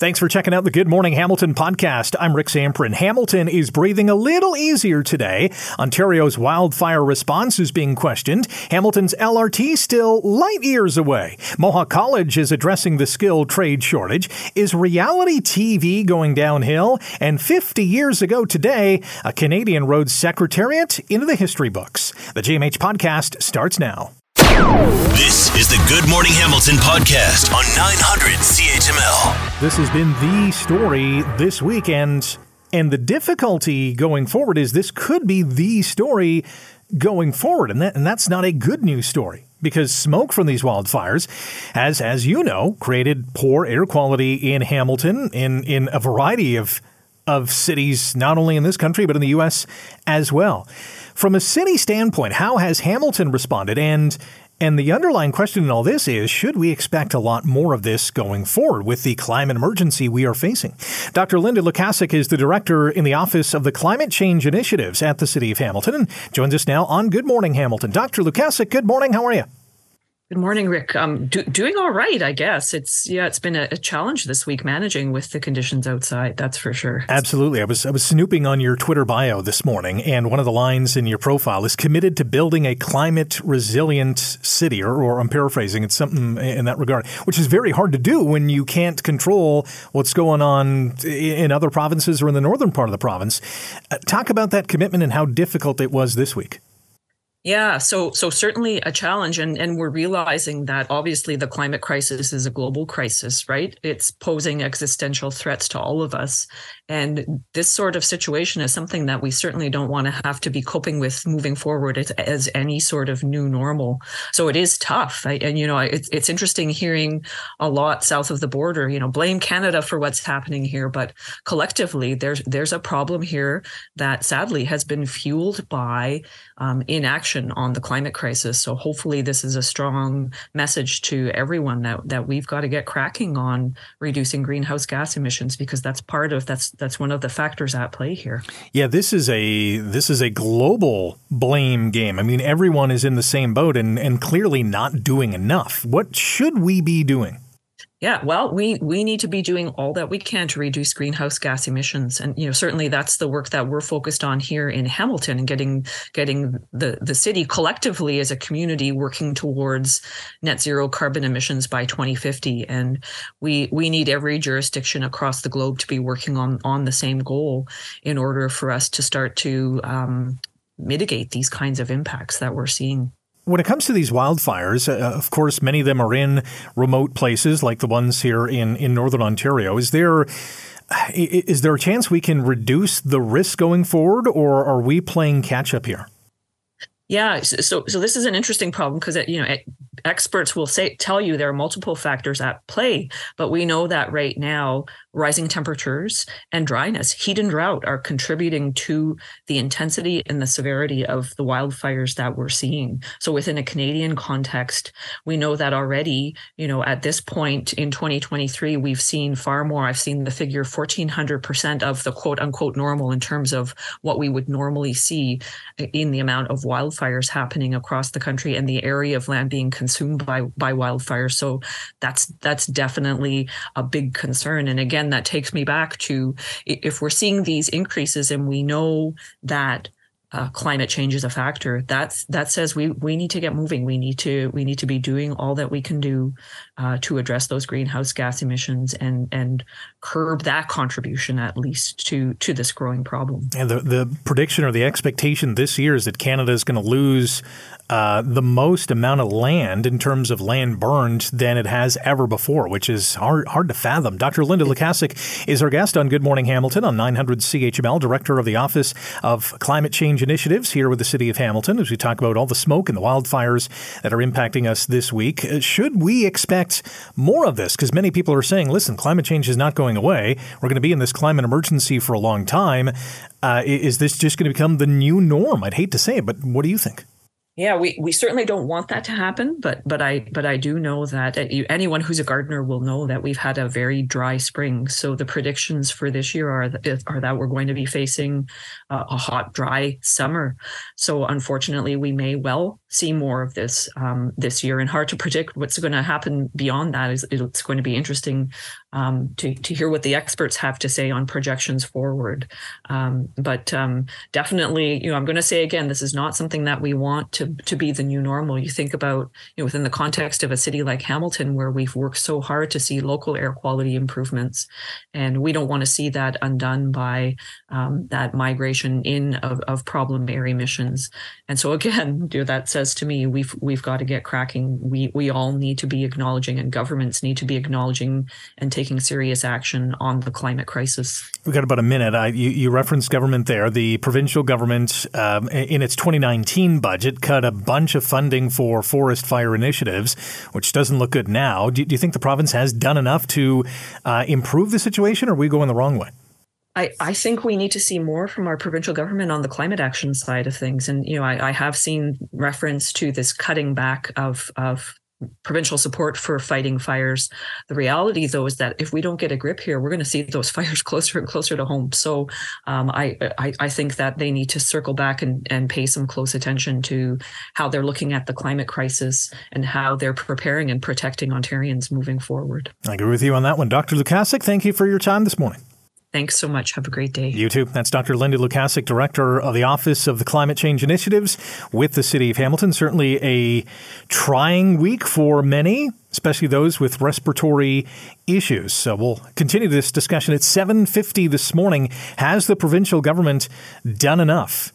Thanks for checking out the Good Morning Hamilton podcast. I'm Rick Zamperin. Hamilton is breathing a little easier today. Ontario's wildfire response is being questioned. Hamilton's LRT still light years away. Mohawk College is addressing the skilled trade shortage. Is reality TV going downhill? And 50 years ago today, a Canadian rode Secretariat into the history books. The GMH podcast starts now. This is the Good Morning Hamilton podcast on 900 CHML. This has been the story this weekend, and the difficulty going forward is this could be the story going forward, and that and that's not a good news story because smoke from these wildfires has, as you know, created poor air quality in Hamilton in in a variety of of cities, not only in this country but in the U.S. as well. From a city standpoint, how has Hamilton responded, and and the underlying question in all this is should we expect a lot more of this going forward with the climate emergency we are facing? Dr. Linda Lukasik is the director in the Office of the Climate Change Initiatives at the City of Hamilton and joins us now on Good Morning Hamilton. Dr. Lukasik, good morning. How are you? Good morning, Rick. Um, do, doing all right, I guess. It's yeah, it's been a, a, challenge this week managing with the conditions outside. That's for sure. Absolutely. I was I was snooping on your Twitter bio this morning, and one of the lines in your profile is committed to building a climate resilient city, or, or I'm paraphrasing. It's something in that regard, which is very hard to do when you can't control what's going on in other provinces or in the northern part of the province. Uh, talk about that commitment and how difficult it was this week. Yeah, so so certainly a challenge, and and we're realizing that obviously the climate crisis is a global crisis, right? It's posing existential threats to all of us, and this sort of situation is something that we certainly don't want to have to be coping with moving forward as, as any sort of new normal. So it is tough, I, and you know it's it's interesting hearing a lot south of the border. You know, blame Canada for what's happening here, but collectively there's there's a problem here that sadly has been fueled by um, inaction on the climate crisis. So hopefully, this is a strong message to everyone that that we've got to get cracking on reducing greenhouse gas emissions because that's part of that's that's one of the factors at play here. Yeah, this is a this is a global blame game. I mean, everyone is in the same boat and and clearly not doing enough. What should we be doing? Yeah, well, we we need to be doing all that we can to reduce greenhouse gas emissions, and you know certainly that's the work that we're focused on here in Hamilton and getting getting the the city collectively as a community working towards net zero carbon emissions by 2050. And we we need every jurisdiction across the globe to be working on on the same goal in order for us to start to um, mitigate these kinds of impacts that we're seeing. When it comes to these wildfires, uh, of course, many of them are in remote places like the ones here in, in northern Ontario. Is there is there a chance we can reduce the risk going forward, or are we playing catch up here? Yeah, so so this is an interesting problem because you know experts will say tell you there are multiple factors at play, but we know that right now rising temperatures and dryness, heat and drought are contributing to the intensity and the severity of the wildfires that we're seeing. So within a Canadian context, we know that already, you know, at this point in 2023, we've seen far more. I've seen the figure 1400% of the quote unquote normal in terms of what we would normally see uh, in the amount of wildfires happening across the country and the area of land being consumed by by wildfire. So that's that's definitely a big concern. And again, that takes me back to if we're seeing these increases and we know that uh, climate change is a factor, that's that says we we need to get moving. We need to we need to be doing all that we can do uh, to address those greenhouse gas emissions and and curb that contribution at least to to this growing problem. And the the prediction or the expectation this year is that Canada is going to lose uh, the most amount of land in terms of land burned than it has ever before, which is hard hard to fathom. Dr. Linda Lukasik is our guest on Good Morning Hamilton on 900 CHML, director of the Office of Climate Change Initiatives here with the City of Hamilton, as we talk about all the smoke and the wildfires that are impacting us this week. Uh, should we expect expect more of this because many people are saying, listen, climate change is not going away. We're going to be in this climate emergency for a long time. Uh, is this just going to become the new norm? I'd hate to say it, but what do you think? Yeah, we, we certainly don't want that to happen, but but I but I do know that uh, anyone who's a gardener will know that we've had a very dry spring. So the predictions for this year are that, are that we're going to be facing a, a hot, dry summer. So unfortunately, we may well see more of this um, this year, and hard to predict what's going to happen beyond that. Is it's going to be interesting um, to to hear what the experts have to say on projections forward. Um, but um, definitely, you know, I'm going to say again, this is not something that we want to to be the new normal. You think about you know within the context of a city like Hamilton, where we've worked so hard to see local air quality improvements, and we don't want to see that undone by um, that migration in of, of problem air emissions. And so again, you know, that says to me, we've we've got to get cracking. We we all need to be acknowledging, and governments need to be acknowledging and taking serious action on the climate crisis. We've got about a minute. I, you, you, referenced government there. The provincial government, um, in its 2019 budget, cut a bunch of funding for forest fire initiatives, which doesn't look good now. Do, do you think the province has done enough to uh, improve the situation, or are we going the wrong way? I, I think we need to see more from our provincial government on the climate action side of things. And, you know, I, I have seen reference to this cutting back of, of provincial support for fighting fires. The reality, though, is that if we don't get a grip here, we're going to see those fires closer and closer to home. So um, I, I, I think that they need to circle back and, and pay some close attention to how they're looking at the climate crisis and how they're preparing and protecting Ontarians moving forward. I agree with you on that one. Dr. Lukasik. thank you for your time this morning. Thanks so much. Have a great day. You too. That's Dr. Linda Lukasik, Director of the Office of the Climate Change Initiatives with the City of Hamilton. Certainly a trying week for many, especially those with respiratory issues. So we'll continue this discussion at 7:50 this morning. Has the provincial government done enough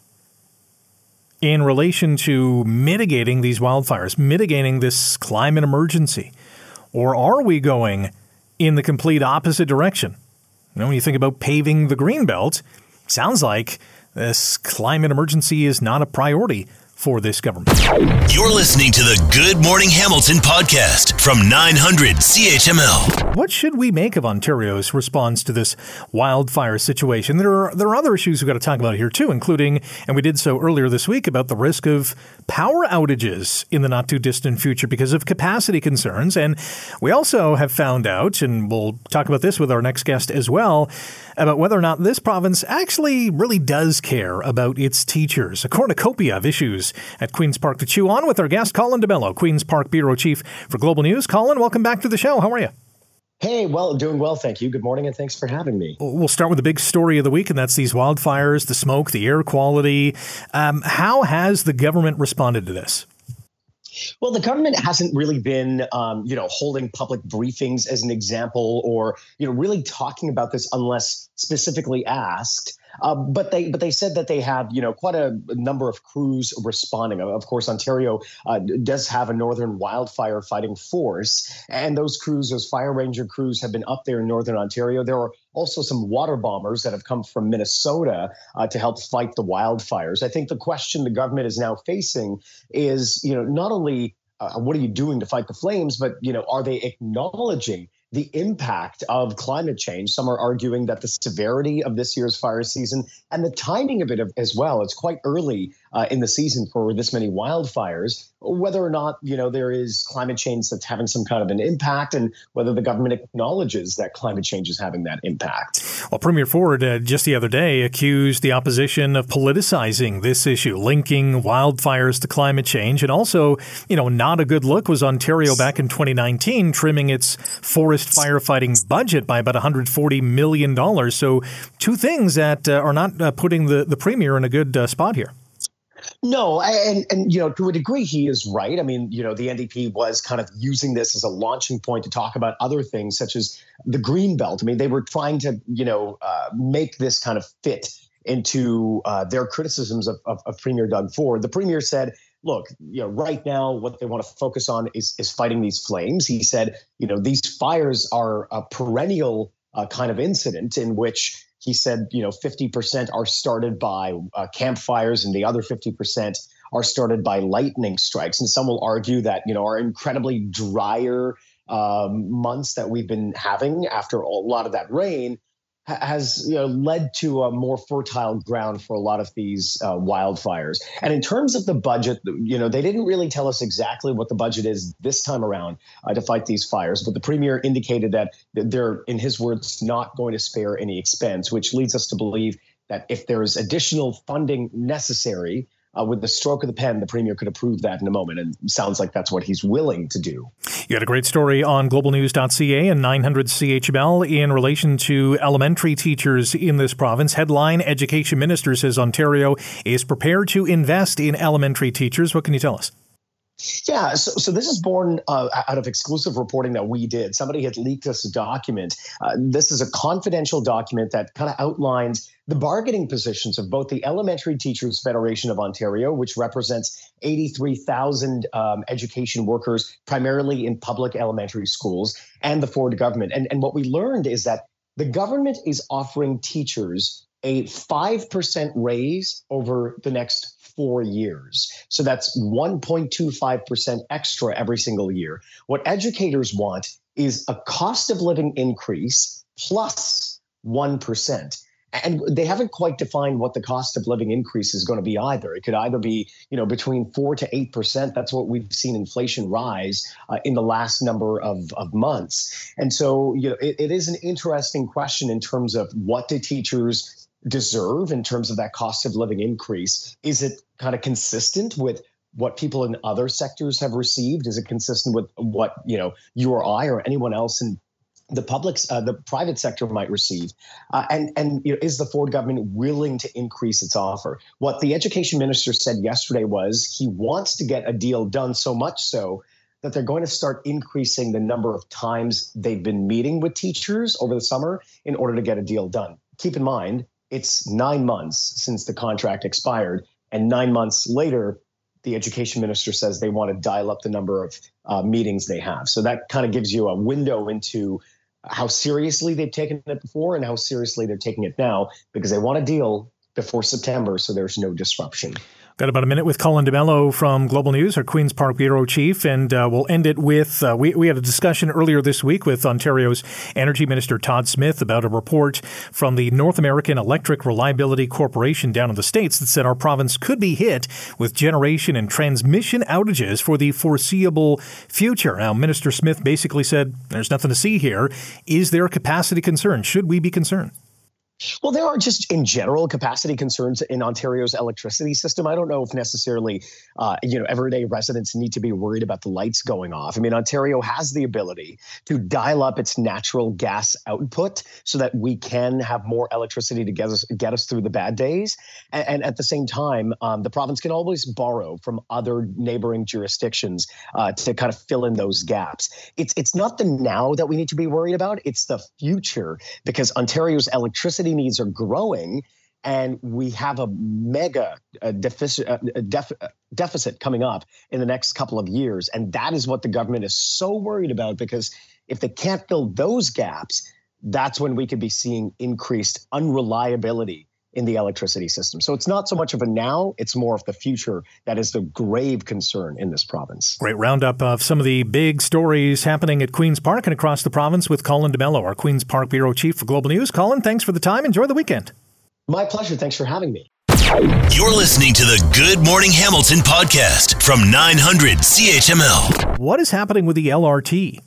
in relation to mitigating these wildfires, mitigating this climate emergency? Or are we going in the complete opposite direction? You know, when you think about paving the green belt, sounds like this climate emergency is not a priority for this government. You're listening to the Good Morning Hamilton podcast from 900 CHML. What should we make of Ontario's response to this wildfire situation? There are there are other issues we've got to talk about here too, including, and we did so earlier this week, about the risk of power outages in the not too distant future because of capacity concerns. And we also have found out, and we'll talk about this with our next guest as well, about whether or not this province actually really does care about its teachers. A cornucopia of issues at Queen's Park to chew on with our guest, Colin D'Mello, Queen's Park Bureau Chief for Global News. Colin, welcome back to the show. How are you? Hey, well, doing well, thank you. Good morning, and thanks for having me. We'll start with the big story of the week, and that's these wildfires, the smoke, the air quality. Um, how has the government responded to this? Well, the government hasn't really been, um, you know, holding public briefings as an example, or you know, really talking about this unless specifically asked. Uh, but they but they said that they have you know quite a number of crews responding. Of course, Ontario uh, does have a northern wildfire fighting force, and those crews, those fire ranger crews, have been up there in northern Ontario. There are also some water bombers that have come from Minnesota uh, to help fight the wildfires. I think the question the government is now facing is you know not only uh, what are you doing to fight the flames, but you know are they acknowledging the impact of climate change. Some are arguing that the severity of this year's fire season and the timing of it as well. It's quite early uh, in the season for this many wildfires. Whether or not you know there is climate change that's having some kind of an impact, and whether the government acknowledges that climate change is having that impact. Well, Premier Ford uh, just the other day accused the opposition of politicizing this issue, linking wildfires to climate change, and also, you know, not a good look was Ontario back in 2019 trimming its forest firefighting budget by about 140 million dollars. So, two things that uh, are not uh, putting the the premier in a good uh, spot here. No, and and you know to a degree he is right. I mean, you know, the NDP was kind of using this as a launching point to talk about other things such as the green belt. I mean, they were trying to you know uh, make this kind of fit into uh, their criticisms of, of, of Premier Doug Ford. The premier said, look, you know, right now what they want to focus on is is fighting these flames. He said, you know, these fires are a perennial uh, kind of incident in which he said, you know, 50% are started by uh, campfires and the other 50% are started by lightning strikes. And some will argue that, you know, our incredibly drier um, months that we've been having after a lot of that rain has you know, led to a more fertile ground for a lot of these uh, wildfires. And in terms of the budget, you know, they didn't really tell us exactly what the budget is this time around uh, to fight these fires. But the premier indicated that they're, in his words, not going to spare any expense, which leads us to believe that if there is additional funding necessary, uh, with the stroke of the pen, the premier could approve that in a moment, and sounds like that's what he's willing to do. You had a great story on globalnews.ca and 900 CHML in relation to elementary teachers in this province. Headline Education Minister says Ontario is prepared to invest in elementary teachers. What can you tell us? Yeah, so, so this is born uh, out of exclusive reporting that we did. Somebody had leaked us a document. Uh, this is a confidential document that kind of outlines the bargaining positions of both the Elementary Teachers Federation of Ontario, which represents 83,000 um, education workers, primarily in public elementary schools, and the Ford government. And, and what we learned is that the government is offering teachers a 5% raise over the next four years. So that's 1.25% extra every single year. What educators want is a cost of living increase plus 1 and they haven't quite defined what the cost of living increase is going to be either. It could either be, you know, between four to eight percent. That's what we've seen inflation rise uh, in the last number of, of months. And so, you know, it, it is an interesting question in terms of what do teachers deserve in terms of that cost of living increase? Is it kind of consistent with what people in other sectors have received? Is it consistent with what you know you or I or anyone else in the public, uh, the private sector might receive, uh, and and you know, is the Ford government willing to increase its offer? What the education minister said yesterday was he wants to get a deal done so much so that they're going to start increasing the number of times they've been meeting with teachers over the summer in order to get a deal done. Keep in mind, it's nine months since the contract expired, and nine months later, the education minister says they want to dial up the number of uh, meetings they have. So that kind of gives you a window into how seriously they've taken it before and how seriously they're taking it now because they want a deal before September so there's no disruption. Got about a minute with Colin D'Mello from Global News, our Queen's Park Bureau Chief, and uh, we'll end it with uh, we, we had a discussion earlier this week with Ontario's Energy Minister Todd Smith about a report from the North American Electric Reliability Corporation down in the States that said our province could be hit with generation and transmission outages for the foreseeable future. Now, Minister Smith basically said there's nothing to see here. Is there a capacity concern? Should we be concerned? Well, there are just in general capacity concerns in Ontario's electricity system. I don't know if necessarily, uh, you know, everyday residents need to be worried about the lights going off. I mean, Ontario has the ability to dial up its natural gas output so that we can have more electricity to get us get us through the bad days. And, and at the same time, um, the province can always borrow from other neighboring jurisdictions uh, to kind of fill in those gaps. It's it's not the now that we need to be worried about; it's the future because Ontario's electricity electricity needs are growing and we have a mega uh, deficit, uh, def, uh, deficit coming up in the next couple of years. And that is what the government is so worried about because if they can't fill those gaps, that's when we could be seeing increased unreliability in the electricity system. So it's not so much of a now, it's more of the future that is the grave concern in this province. Great roundup of some of the big stories happening at Queen's Park and across the province with Colin D'Mello, our Queen's Park Bureau Chief for Global News. Colin, thanks for the time. Enjoy the weekend. My pleasure. Thanks for having me. You're listening to the Good Morning Hamilton podcast from 900 CHML. What is happening with the LRT?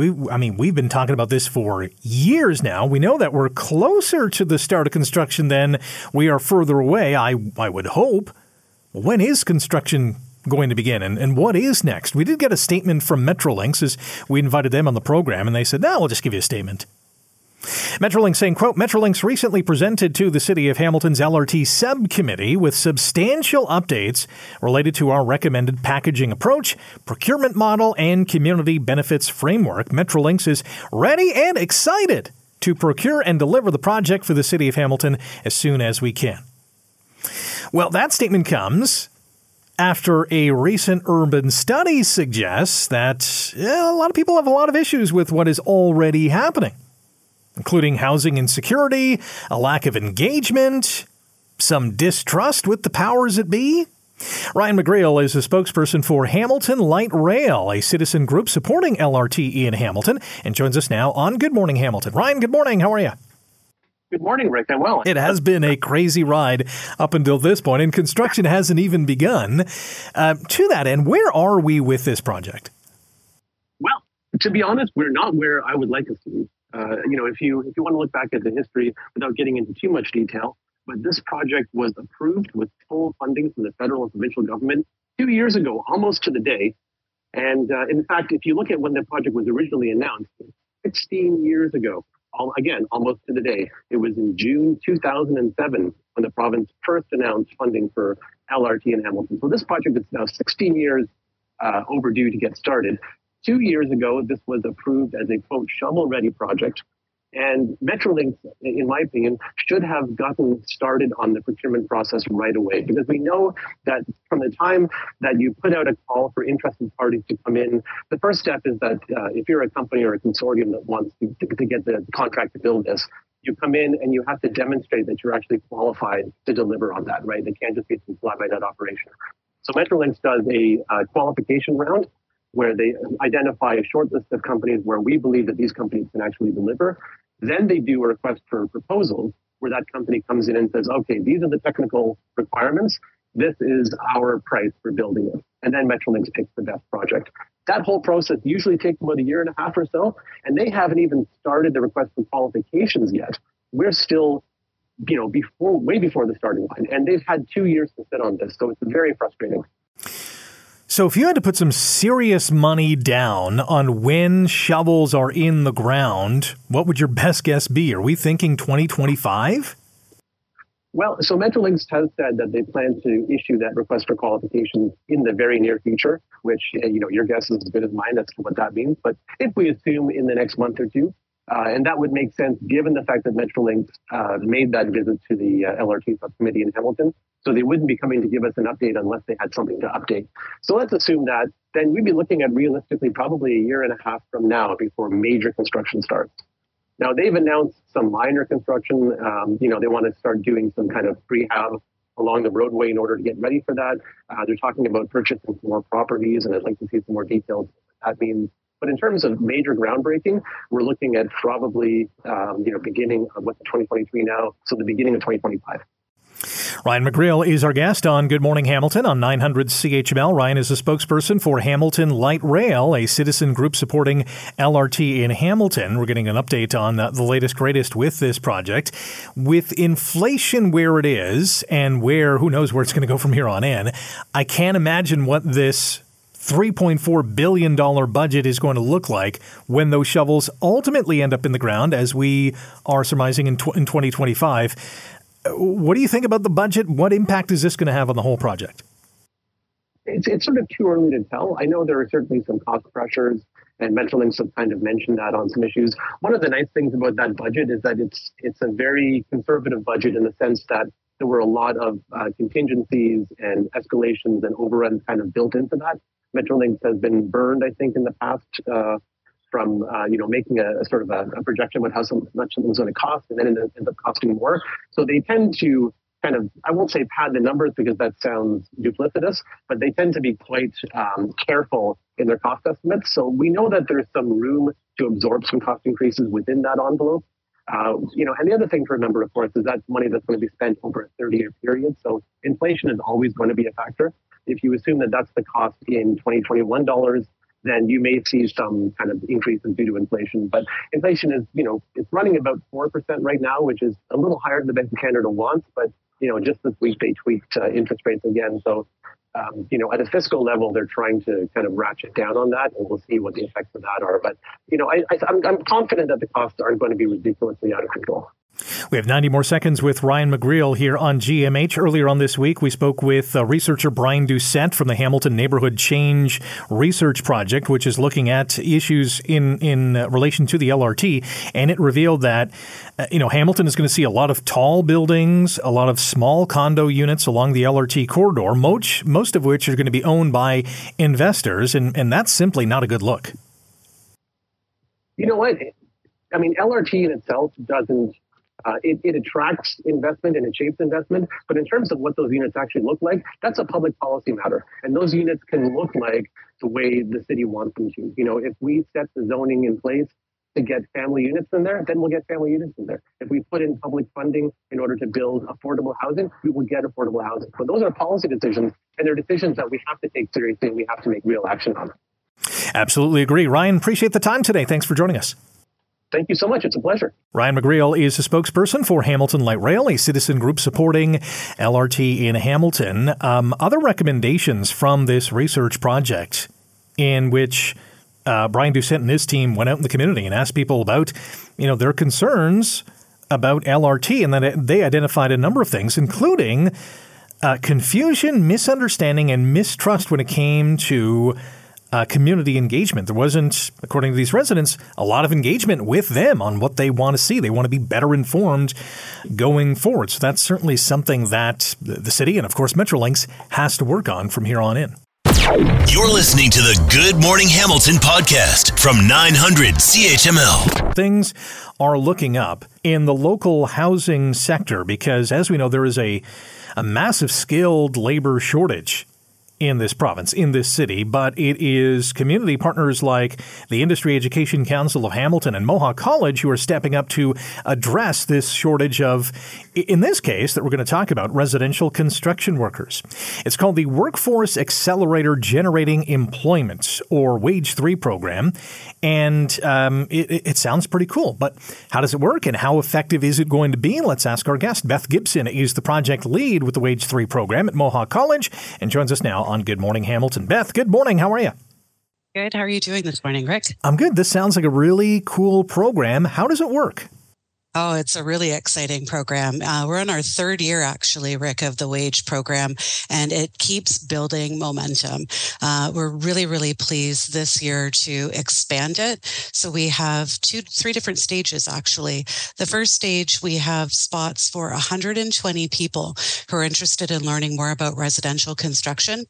We, I mean, we've been talking about this for years now. We know that we're closer to the start of construction than we are further away. I, I would hope. When is construction going to begin and, and what is next? We did get a statement from Metrolinx as we invited them on the program, and they said, no, we'll just give you a statement. Metrolinx saying, quote, Metrolinx recently presented to the City of Hamilton's LRT subcommittee with substantial updates related to our recommended packaging approach, procurement model, and community benefits framework. Metrolinx is ready and excited to procure and deliver the project for the City of Hamilton as soon as we can. Well, that statement comes after a recent urban study suggests that a lot of people have a lot of issues with what is already happening including housing insecurity, a lack of engagement, some distrust with the powers that be. Ryan McGreal is a spokesperson for Hamilton Light Rail, a citizen group supporting LRT in Hamilton, and joins us now on Good Morning Hamilton. Ryan, good morning. How are you? Good morning, Rick. I'm well. It has been a crazy ride up until this point, and construction hasn't even begun. Uh, to that end, where are we with this project? Well, to be honest, we're not where I would like us to be. Uh, you know, if you if you want to look back at the history without getting into too much detail, but this project was approved with full funding from the federal and provincial government two years ago, almost to the day. And uh, in fact, if you look at when the project was originally announced, 16 years ago, all, again, almost to the day, it was in June 2007 when the province first announced funding for LRT in Hamilton. So this project is now 16 years uh, overdue to get started. Two years ago, this was approved as a quote shovel ready project and Metrolinx, in my opinion, should have gotten started on the procurement process right away because we know that from the time that you put out a call for interested parties to come in, the first step is that uh, if you're a company or a consortium that wants to, to get the contract to build this, you come in and you have to demonstrate that you're actually qualified to deliver on that, right? They can't just be some fly by night operation. So Metrolinx does a uh, qualification round where they identify a short list of companies where we believe that these companies can actually deliver. Then they do a request for proposals where that company comes in and says, okay, these are the technical requirements. This is our price for building it. And then Metrolinx picks the best project. That whole process usually takes about a year and a half or so, and they haven't even started the request for qualifications yet. We're still, you know, before way before the starting line, and they've had two years to sit on this, so it's very frustrating. So, if you had to put some serious money down on when shovels are in the ground, what would your best guess be? Are we thinking 2025? Well, so Metrolinx has said that they plan to issue that request for qualification in the very near future, which, uh, you know, your guess is as good as mine as to what that means. But if we assume in the next month or two, uh, and that would make sense given the fact that Metrolinx uh, made that visit to the uh, LRT subcommittee in Hamilton. So they wouldn't be coming to give us an update unless they had something to update. So let's assume that then we'd be looking at realistically probably a year and a half from now before major construction starts. Now they've announced some minor construction. Um, you know, they want to start doing some kind of prehab along the roadway in order to get ready for that. Uh, they're talking about purchasing more properties, and I'd like to see some more details. That means but in terms of major groundbreaking, we're looking at probably um, you know beginning of what's 2023 now, so the beginning of 2025. Ryan McGreal is our guest on Good Morning Hamilton on 900 CHML. Ryan is a spokesperson for Hamilton Light Rail, a citizen group supporting LRT in Hamilton. We're getting an update on the latest, greatest with this project. With inflation where it is and where, who knows where it's going to go from here on in, I can't imagine what this $3.4 billion budget is going to look like when those shovels ultimately end up in the ground, as we are surmising in, tw- in 2025. What do you think about the budget? What impact is this going to have on the whole project? It's, it's sort of too early to tell. I know there are certainly some cost pressures, and Metrolinx have kind of mentioned that on some issues. One of the nice things about that budget is that it's it's a very conservative budget in the sense that there were a lot of uh, contingencies and escalations and overruns kind of built into that. Metrolinx has been burned, I think, in the past uh, from uh, you know making a, a sort of a, a, projection about how some, much something's going to cost, and then it ends up costing more. So they tend to kind of I won't say pad the numbers because that sounds duplicitous, but they tend to be quite um, careful in their cost estimates. So we know that there's some room to absorb some cost increases within that envelope. Uh, you know, and the other thing to remember, of course, is that money that's going to be spent over a 30-year period. So inflation is always going to be a factor. If you assume that that's the cost in 2021 dollars, then you may see some kind of increases due to inflation. But inflation is, you know, it's running about 4% right now, which is a little higher than the Bank of Canada wants. But, you know, just this week they tweaked uh, interest rates again. So, um, you know, at a fiscal level, they're trying to kind of ratchet down on that, and we'll see what the effects of that are. But, you know, I, I, I'm, I'm confident that the costs aren't going to be ridiculously out of control. We have 90 more seconds with Ryan McGreal here on GMH. Earlier on this week, we spoke with uh, researcher Brian Doucet from the Hamilton Neighborhood Change Research Project, which is looking at issues in, in uh, relation to the LRT. And it revealed that, uh, you know, Hamilton is going to see a lot of tall buildings, a lot of small condo units along the LRT corridor, most, most of which are going to be owned by investors. And, and that's simply not a good look. You know what? I mean, LRT in itself doesn't uh, it, it, attracts investment and it shapes investment. But in terms of what those units actually look like, that's a public policy matter. And those units can look like the way the city wants them to. You know, if we set the zoning in place to get family units in there, then we'll get family units in there. If we put in public funding in order to build affordable housing, we will get affordable housing. But those are policy decisions, and they're decisions that we have to take seriously and we have to make real action on. Absolutely agree. Ryan, appreciate the time today. Thanks for joining us. Thank you so much. It's a pleasure. Ryan McGreal is a spokesperson for Hamilton Light Rail, a citizen group supporting LRT in Hamilton. Um, other recommendations from this research project in which uh, Brian Doucet and his team went out in the community and asked people about, you know, their concerns about LRT, and then they identified a number of things, including uh, confusion, misunderstanding, and mistrust when it came to uh, community engagement. There wasn't, according to these residents, a lot of engagement with them on what they want to see. They want to be better informed going forward. So that's certainly something that the city and, of course, Metrolinx has to work on from here on in. You're listening to the Good Morning Hamilton podcast from 900 CHML. Things are looking up in the local housing sector because, as we know, there is a, a massive skilled labor shortage in this province, in this city, but it is community partners like the Industry Education Council of Hamilton and Mohawk College who are stepping up to address this shortage of, in this case, that we're going to talk about, residential construction workers. It's called the Workforce Accelerator Generating Employment, or Wage 3 program, and um, it, it sounds pretty cool. But how does it work and how effective is it going to be? Let's ask our guest. Beth Gibson is the project lead with the Wage 3 program at Mohawk College and joins us now on Good Morning Hamilton. Beth, good morning. How are you? Good. How are you doing this morning, Rick? I'm good. This sounds like a really cool program. How does it work? Oh, it's a really exciting program. Uh, we're in our third year, actually, Rick, of the wage program, and it keeps building momentum. Uh, we're really, really pleased this year to expand it. So we have two, three different stages, actually. The first stage, we have spots for 120 people who are interested in learning more about residential construction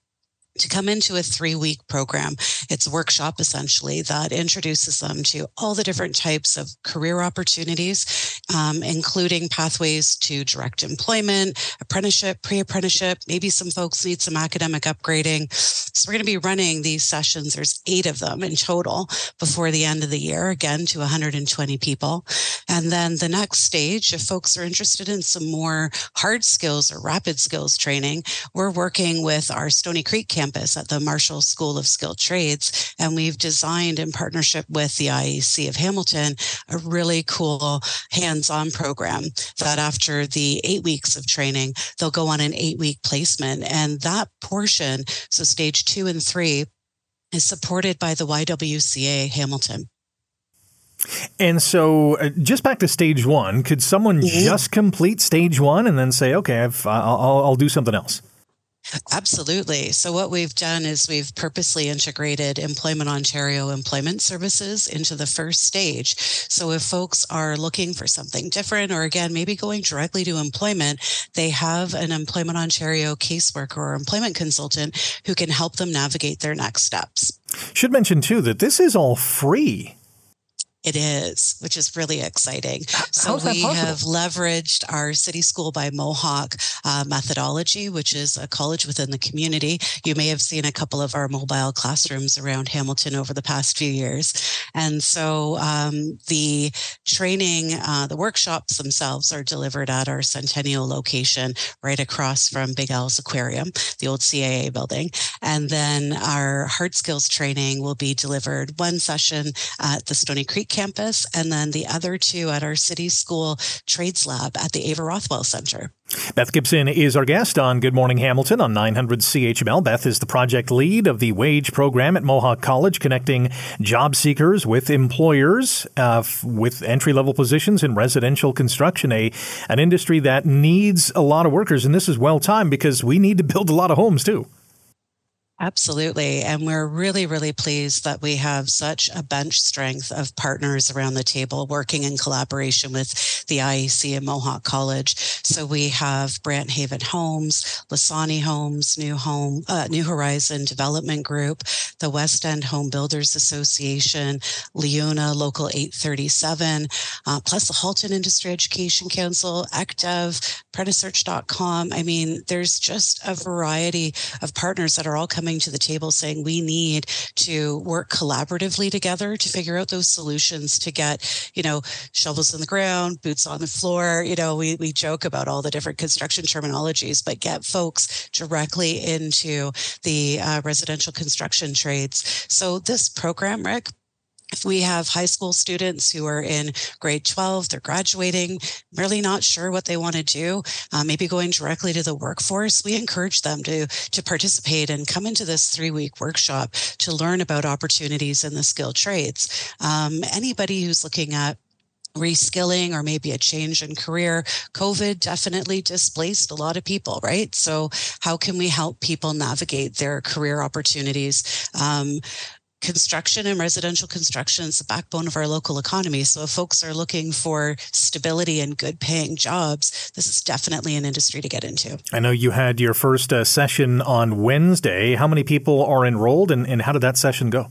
to come into a three week program. It's a workshop essentially that introduces them to all the different types of career opportunities, um, including pathways to direct employment, apprenticeship, pre apprenticeship. Maybe some folks need some academic upgrading. So we're going to be running these sessions. There's eight of them in total before the end of the year, again to 120 people. And then the next stage, if folks are interested in some more hard skills or rapid skills training, we're working with our Stoney Creek campus at the Marshall School of Skilled Trades. And we've designed in partnership with the IEC of Hamilton a really cool hands on program that after the eight weeks of training, they'll go on an eight week placement. And that portion, so stage two and three, is supported by the YWCA Hamilton. And so, uh, just back to stage one, could someone mm-hmm. just complete stage one and then say, "Okay, I've, I'll, I'll do something else"? Absolutely. So, what we've done is we've purposely integrated Employment Ontario employment services into the first stage. So, if folks are looking for something different, or again, maybe going directly to employment, they have an Employment Ontario caseworker or employment consultant who can help them navigate their next steps. Should mention too that this is all free. It is, which is really exciting. So we have leveraged our City School by Mohawk uh, methodology, which is a college within the community. You may have seen a couple of our mobile classrooms around Hamilton over the past few years. And so um, the training, uh, the workshops themselves are delivered at our Centennial location right across from Big Al's Aquarium, the old CAA building. And then our hard skills training will be delivered one session at the Stoney Creek campus, and then the other two at our City School Trades Lab at the Eva Rothwell Center. Beth Gibson is our guest on Good Morning Hamilton on 900 CHML. Beth is the project lead of the WAGE program at Mohawk College, connecting job seekers with employers uh, with entry level positions in residential construction, a an industry that needs a lot of workers. And this is well timed because we need to build a lot of homes too. Absolutely. And we're really, really pleased that we have such a bench strength of partners around the table working in collaboration with the IEC and Mohawk College. So we have Branthaven Homes, Losani Homes, New Home, uh, New Horizon Development Group, the West End Home Builders Association, LiUNA Local 837, uh, plus the Halton Industry Education Council, ECDEV, Apprenticesearch.com. I mean, there's just a variety of partners that are all coming coming to the table saying we need to work collaboratively together to figure out those solutions to get, you know, shovels in the ground, boots on the floor. You know, we, we joke about all the different construction terminologies, but get folks directly into the uh, residential construction trades. So this program, Rick, if we have high school students who are in grade 12, they're graduating, really not sure what they want to do, uh, maybe going directly to the workforce, we encourage them to, to participate and come into this three week workshop to learn about opportunities in the skilled trades. Um, anybody who's looking at reskilling or maybe a change in career. COVID definitely displaced a lot of people, right? So, how can we help people navigate their career opportunities? Um, construction and residential construction is the backbone of our local economy. So if folks are looking for stability and good paying jobs, this is definitely an industry to get into. I know you had your first uh, session on Wednesday. How many people are enrolled and, and how did that session go?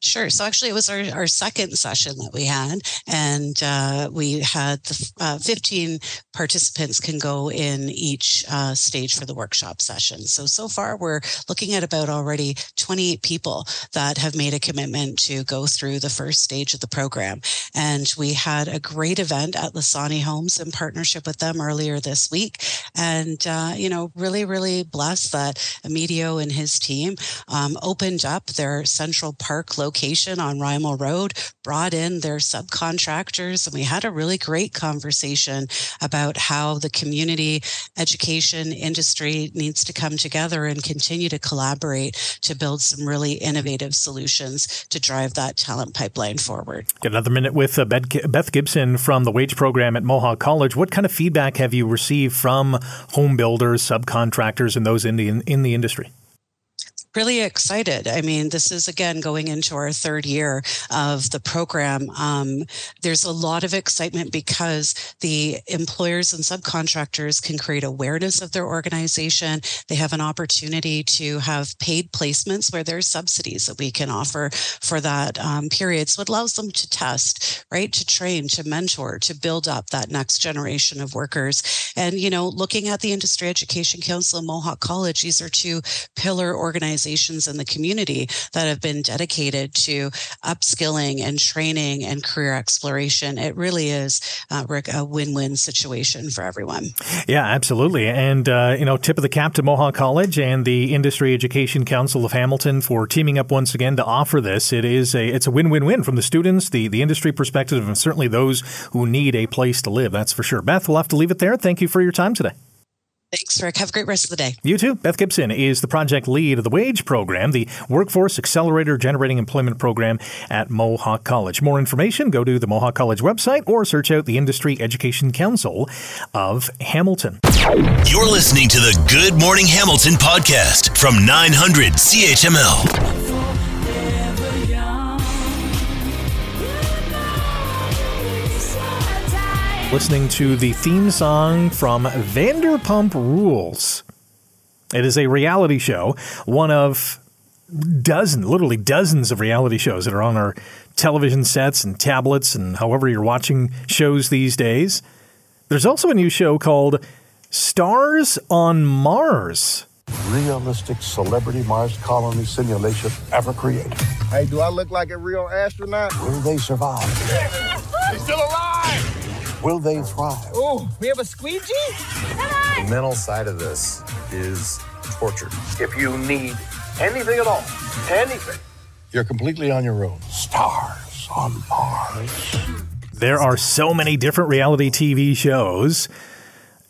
Sure. So actually, it was our, our second session that we had, and uh, we had the uh, 15 participants can go in each uh, stage for the workshop session. So so far, we're looking at about already 28 people that have made a commitment to go through the first stage of the program, and we had a great event at Losani Homes in partnership with them earlier this week, and uh, you know, really really blessed that Emilio and his team um, opened up their Central Park location on Rymal Road, brought in their subcontractors, and we had a really great conversation about how the community education industry needs to come together and continue to collaborate to build some really innovative solutions to drive that talent pipeline forward. Get another minute with uh, Beth Gibson from the wage program at Mohawk College. What kind of feedback have you received from home builders, subcontractors, and those in the in the industry? Really excited. I mean, this is again going into our third year of the program. Um, there's a lot of excitement because the employers and subcontractors can create awareness of their organization. They have an opportunity to have paid placements where there's subsidies that we can offer for that um, period. So it allows them to test, right? To train, to mentor, to build up that next generation of workers. And, you know, looking at the Industry Education Council and Mohawk College, these are two pillar organizations organizations in the community that have been dedicated to upskilling and training and career exploration. It really is, uh, Rick, a win-win situation for everyone. Yeah, absolutely. And, uh, you know, tip of the cap to Mohawk College and the Industry Education Council of Hamilton for teaming up once again to offer this. It is a, it's a win-win-win from the students, the, the industry perspective, and certainly those who need a place to live. That's for sure. Beth, we'll have to leave it there. Thank you for your time today. Thanks, Rick. Have a great rest of the day. You too. Beth Gibson is the project lead of the WAGE program, the Workforce Accelerator Generating Employment Program at Mohawk College. More information, go to the Mohawk College website or search out the Industry Education Council of Hamilton. You're listening to the Good Morning Hamilton podcast from 900 CHML. Listening to the theme song from Vanderpump Rules. It is a reality show, one of dozens, literally dozens of reality shows that are on our television sets and tablets and however you're watching shows these days. There's also a new show called Stars on Mars. Realistic celebrity Mars colony simulation ever created. Hey, do I look like a real astronaut? Will they survive? He's still alive! Will they thrive? Oh, we have a squeegee? The mental side of this is torture. If you need anything at all, anything, you're completely on your own. Stars on Mars. There are so many different reality TV shows.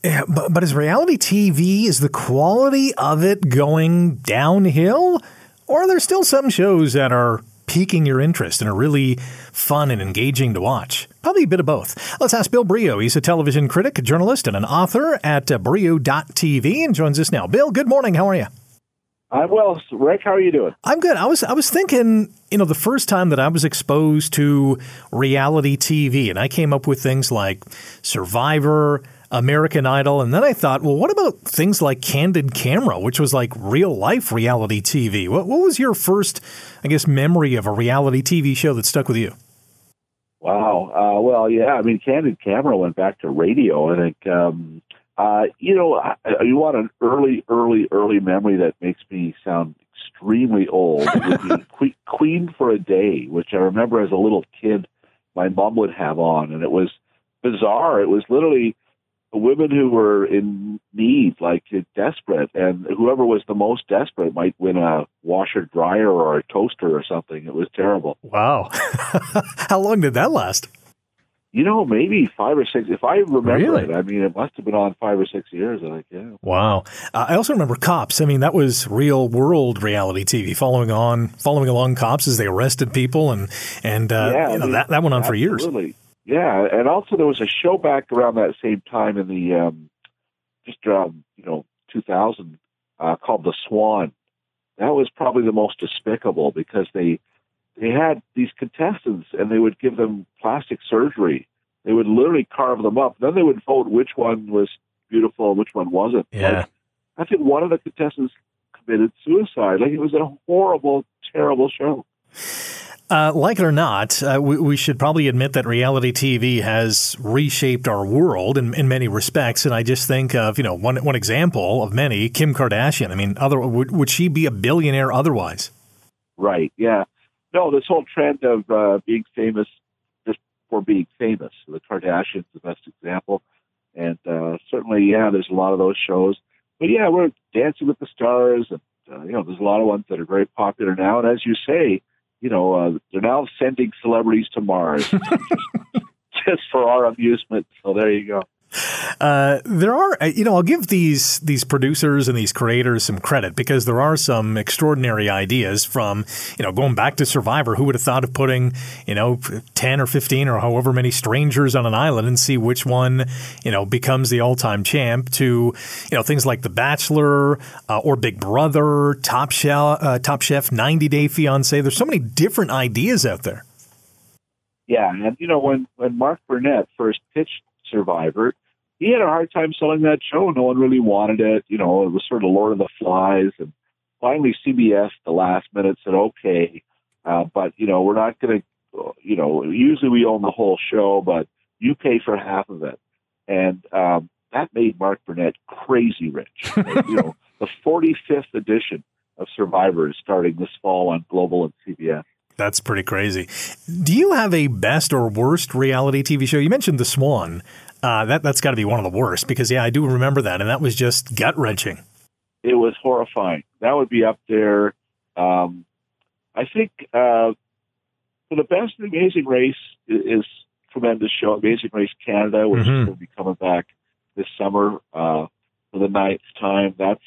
But, but is reality TV, is the quality of it going downhill? Or are there still some shows that are piquing your interest and are really fun and engaging to watch? Probably a bit of both. Let's ask Bill Brioux. He's a television critic, journalist, and an author at uh, Brioux.tv and joins us now. Bill, good morning. How are you? I'm well, Rick. How are you doing? I'm good. I was I was thinking, you know, the first time that I was exposed to reality TV, and I came up with things like Survivor, American Idol. And then I thought, well, what about things like Candid Camera, which was like real life reality TV? What, what was your first, I guess, memory of a reality TV show that stuck with you? Wow. Uh, well, yeah. I mean, Candid Camera went back to radio. I think, um, uh, you know, I, you want an early, early, early memory that makes me sound extremely old. It would be Queen for a Day, which I remember as a little kid, my mom would have on, and it was bizarre. It was literally women who were in need, like desperate, and whoever was the most desperate might win a washer dryer or a toaster or something. It was terrible. Wow. How long did that last? You know, maybe five or six. If I remember Really? it, I mean, it must have been on five or six years. I think, yeah. Wow. Uh, I also remember Cops. I mean, that was real world reality TV, following on, following along cops as they arrested people, and and uh, Yeah, you know that that went on for years. Yeah, and also there was a show back around that same time in the um, just around you know 2000 uh, called The Swan. That was probably the most despicable because they they had these contestants and they would give them plastic surgery. They would literally carve them up. Then they would vote which one was beautiful and which one wasn't. Yeah. Like, I think one of the contestants committed suicide. Like it was a horrible, terrible show. Uh, like it or not, uh, we, we should probably admit that reality TV has reshaped our world in, in many respects. And I just think of you know one one example of many, Kim Kardashian. I mean, other would, would she be a billionaire otherwise? Right. Yeah. No, this whole trend of uh, being famous just for being famous. The Kardashians, the best example, and uh, certainly, yeah, there's a lot of those shows. But yeah, we're Dancing with the Stars, and uh, you know, there's a lot of ones that are very popular now. And as you say, you know, uh, they're now sending celebrities to Mars just, just for our amusement. So there you go. Uh, there are, uh, you know, I'll give these these producers and these creators some credit because there are some extraordinary ideas from, you know, going back to Survivor. Who would have thought of putting, you know, ten or fifteen or however many strangers on an island and see which one, you know, becomes the all time champ? To, you know, things like The Bachelor uh, or Big Brother, Top Chef, uh, Top Chef, 90 Day Fiance. There's so many different ideas out there. Yeah, and you know when when Mark Burnett first pitched Survivor, he had a hard time selling that show. No one really wanted it. You know, it was sort of Lord of the Flies, and finally CBS, the last minute, said okay, uh, but you know we're not going to. You know, usually we own the whole show, but you pay for half of it, and um, that made Mark Burnett crazy rich. you know, the 45th edition of Survivor is starting this fall on Global and CBS. That's pretty crazy. Do you have a best or worst reality TV show? You mentioned The Swan. Uh, that that's got to be one of the worst because yeah, I do remember that, and that was just gut wrenching. It was horrifying. That would be up there. Um, I think uh, for the best, Amazing Race is, is tremendous show. Amazing Race Canada, which Mhm. going to be coming back this summer uh, for the ninth time. That's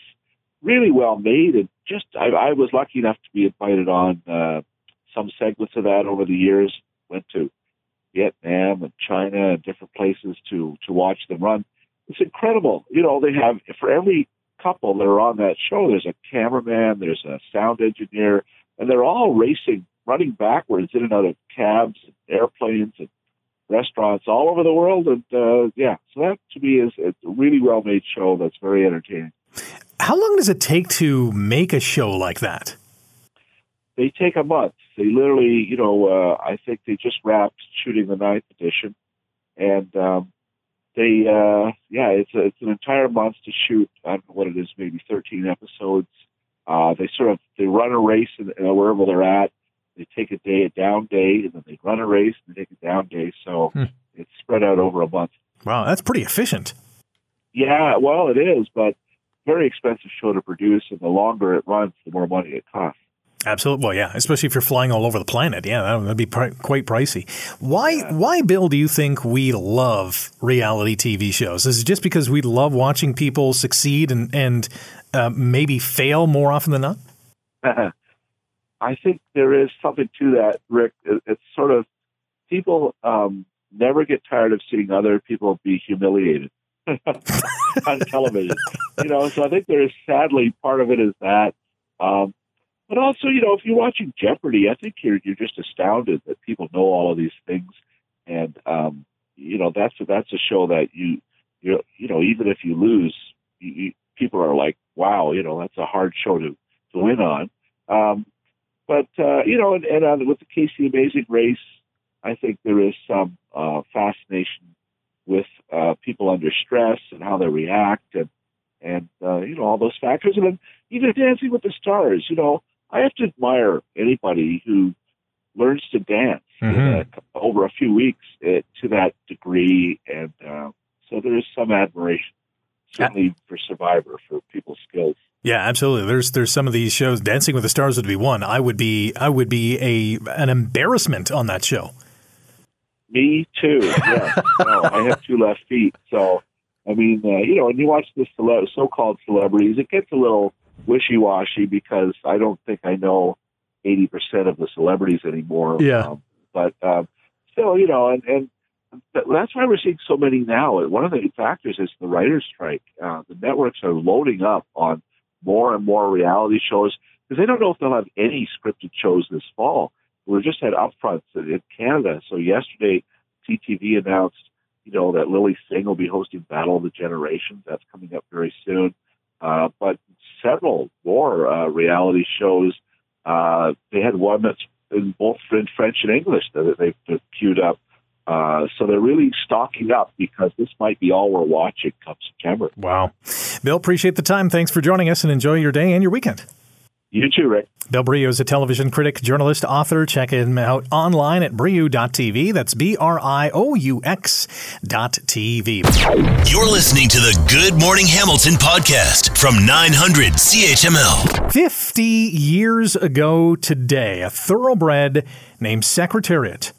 really well made, and just I, I was lucky enough to be invited on uh, some segments of that over the years. Went to Vietnam and China and different places to to watch them run. It's incredible. You know, they have for every couple that are on that show, there's a cameraman, there's a sound engineer, and they're all racing, running backwards in and out of cabs, and airplanes, and restaurants all over the world. And uh, yeah, so that to me is it's a really well made show that's very entertaining. How long does it take to make a show like that? They take a month. They literally, you know, uh, I think they just wrapped shooting the ninth edition, and um, they, uh, yeah, it's a, it's an entire month to shoot. I don't know what it is, maybe thirteen episodes. Uh, they sort of they run a race in, in wherever they're at. They take a day, a down day, and then they run a race and they take a down day. So Hmm. it's spread out over a month. Wow, that's pretty efficient. Yeah, well, it is, but very expensive show to produce, and the longer it runs, the more money it costs. Absolutely. Well, yeah, especially if you're flying all over the planet. Yeah, that would be pri- quite pricey. Why, why, Bill, do you think we love reality TV shows? Is it just because we love watching people succeed and, and uh, maybe fail more often than not? I think there is something to that, Rick. It- It's sort of people um, never get tired of seeing other people be humiliated on television. You know, so I think there is sadly part of it is that. Um, but also, you know, if you're watching Jeopardy, I think you're you're just astounded that people know all of these things, and um, you know that's that's a show that you you you know even if you lose, you, you, people are like, wow, you know, that's a hard show to to win on. Um, but uh, you know, and, and uh, with the Casey Amazing Race, I think there is some uh, fascination with uh, people under stress and how they react, and and uh, you know all those factors, and then even Dancing with the Stars. You know, I have to admire anybody who learns to dance Mhm. uh, over a few weeks uh, to that degree, and uh, so there is some admiration, certainly for Survivor, for people's skills. Yeah, absolutely. There's there's some of these shows. Dancing with the Stars would be one. I would be I would be a an embarrassment on that show. Me too. Yes. no, I have two left feet, so I mean, uh, you know, when you watch the cele- so-called celebrities, it gets a little wishy-washy because I don't think I know eighty percent of the celebrities anymore. Yeah. Um, but um, still, you know, and and that's why we're seeing so many now. One of the factors is the writers' strike. Uh, the networks are loading up on more and more reality shows because they don't know if they'll have any scripted shows this fall. We just had upfronts in Canada. So yesterday, CTV announced, you know, that Lilly Singh will be hosting Battle of the Generations. That's coming up very soon. Uh, but several more uh, reality shows. Uh, they had one that's in both French and English that they've, they've queued up. Uh, so they're really stocking up because this might be all we're watching come September. Wow. Bill, appreciate the time. Thanks for joining us and enjoy your day and your weekend. You too, Rick. Bill Brioux is a television critic, journalist, author. Check him out online at Brioux.tv. That's B R I O U X dot TV. You're listening to the Good Morning Hamilton podcast from 900 CHML. 50 years ago today, a thoroughbred named Secretariat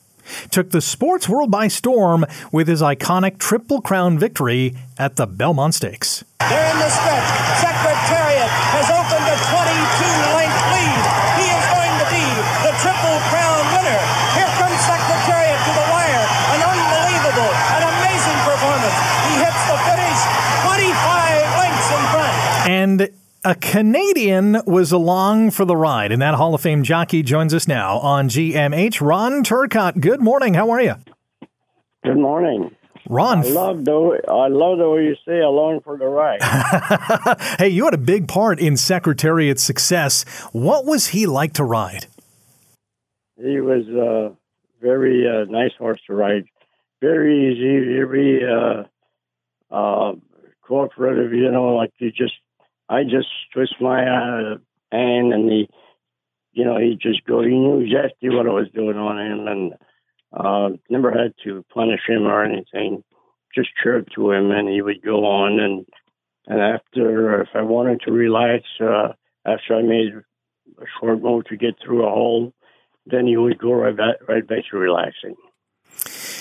took the sports world by storm with his iconic Triple Crown victory at the Belmont Stakes. They're in the stretch. Secretariat a Canadian was along for the ride, and that Hall of Fame jockey joins us now on GMH. Ron Turcotte, good morning. How are you? Good morning. Ron, I love the I love the way you say "along for the ride." hey, you had a big part in Secretariat's success. What was he like to ride? He was a very uh, nice horse to ride. Very easy, very uh, uh, cooperative. You know, like you just I just twist my uh, hand and he, you know, he just go. He knew exactly what I was doing on him, and uh, never had to punish him or anything. Just chirp to him, and he would go on. And and after, if I wanted to relax, uh, after I made a short move to get through a hole, then he would go right back, right back to relaxing.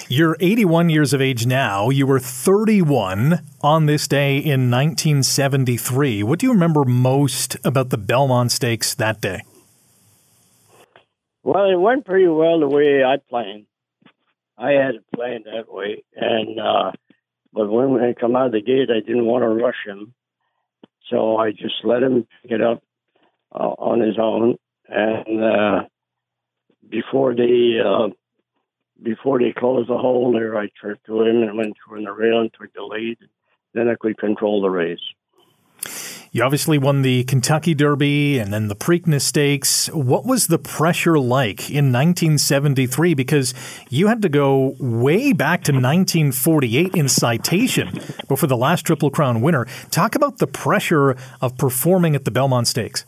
You're 81 years of age now. You were 31 on this day in 1973. What do you remember most about the Belmont Stakes that day? Well, it went pretty well the way I planned. I had it planned that way, and uh, but when I come out of the gate, I didn't want to rush him, so I just let him pick it up uh, on his own. And uh, before the uh, before they closed the hole there, I tripped to him and went through the rail and took the lead. Then I could control the race. You obviously won the Kentucky Derby and then the Preakness Stakes. What was the pressure like in 1973? Because you had to go way back to 1948 in Citation before the last Triple Crown winner. Talk about the pressure of performing at the Belmont Stakes.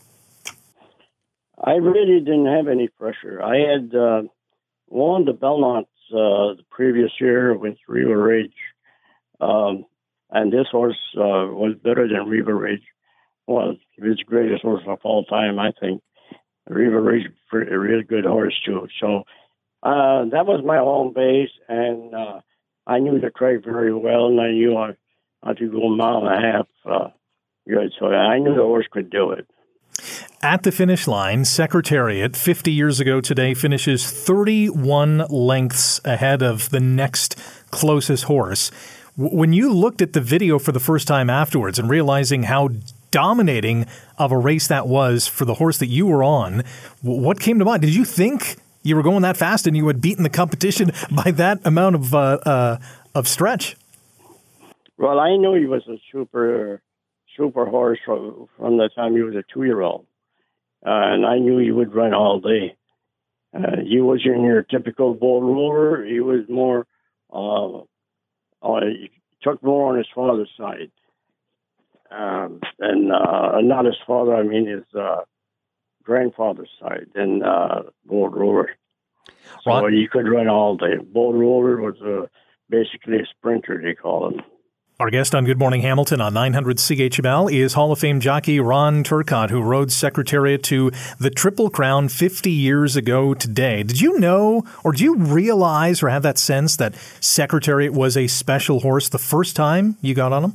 I really didn't have any pressure. I had uh, won the Belmont uh, the previous year with Riva Ridge, um, and this horse uh, was better than Riva Ridge was his greatest horse of all time, I think. Riva Ridge, a real good horse too. So uh, that was my home base, and uh, I knew the track very well, and I knew I, I could go a mile and a half uh, good. So I knew the horse could do it. At the finish line, Secretariat, 50 years ago today, finishes 31 lengths ahead of the next closest horse. When you looked at the video for the first time afterwards and realizing how dominating of a race that was for the horse that you were on. What came to mind? Did you think you were going that fast and you had beaten the competition by that amount of uh, uh, of stretch? Well, I knew he was a super super horse from, from the time he was a two year old, uh, and I knew he would run all day. Uh, he wasn't your typical Bold Ruler. He was more. Uh, uh, he took more on his father's side um, and uh, not his father, I mean his uh, grandfather's side, and uh, Bold Ruler. So Ron, you could run all day. Bold Ruler was uh, basically a sprinter, they call him. Our guest on Good Morning Hamilton on 900 CHML is Hall of Fame jockey Ron Turcotte, who rode Secretariat to the Triple Crown 50 years ago today. Did you know, or do you realize, or have that sense that Secretariat was a special horse the first time you got on him?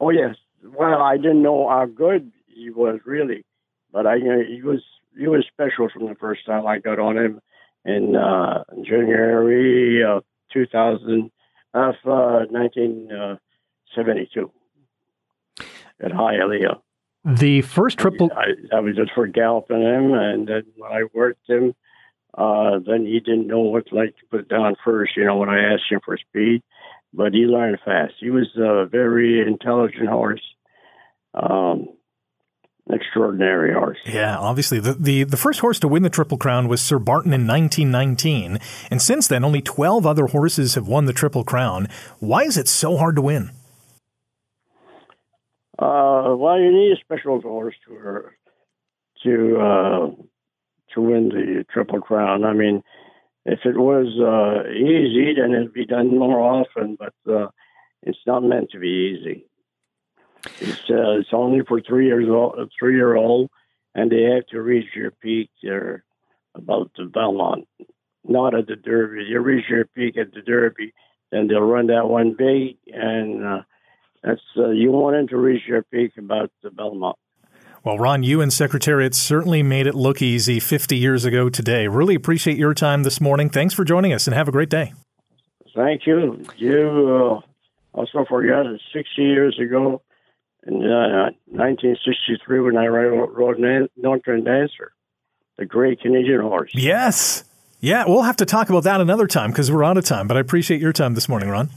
Oh yes. Well, I didn't know how good he was really, but I you know, he was he was special from the first time I got on him in uh, January of 2000 of uh, 1972 at Hialeah. The first triple. I, I was just for galloping him, and then when I worked him, uh, then he didn't know what to like to put down first. You know, when I asked him for speed, but he learned fast. He was a very intelligent horse. Um, extraordinary horse. Yeah, obviously. The, the, the first horse to win the Triple Crown was Sir Barton in 1919. And since then, only 12 other horses have won the Triple Crown. Why is it so hard to win? Uh, well, you need a special horse to to uh, to win the Triple Crown. I mean, if it was uh, easy, then it'd be done more often. But uh, it's not meant to be easy. It's uh, it's only for three years old, three year old, and they have to reach your peak there about the Belmont, not at the Derby. You reach your peak at the Derby, then they'll run that one big, and uh, that's uh, you want them to reach your peak about the Belmont. Well, Ron, you and Secretariat certainly made it look easy 50 years ago today. Really appreciate your time this morning. Thanks for joining us, and have a great day. Thank you. You uh, also forgot 60 years ago in uh, 1963 when I rode Northern Dancer, the great Canadian horse. Yes. Yeah, we'll have to talk about that another time because we're out of time. But I appreciate your time this morning, Ron.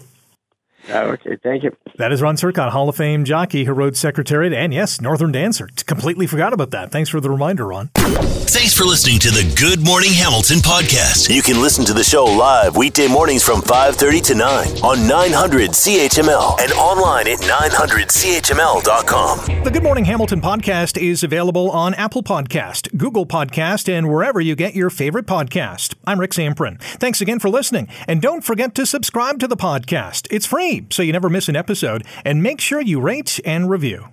Oh, okay, thank you. That is Ron Turcotte, Hall of Fame jockey who rode Secretariat and yes, Northern Dancer. Completely forgot about that. Thanks for the reminder, Ron. Thanks for listening to the Good Morning Hamilton podcast. You can listen to the show live weekday mornings from 5:30 to 9 on 900 CHML and online at 900CHML.com. The Good Morning Hamilton podcast is available on Apple Podcast, Google Podcast, and wherever you get your favorite podcast. I'm Rick Zamperin. Thanks again for listening, and don't forget to subscribe to the podcast. It's free so you never miss an episode, and make sure you rate and review.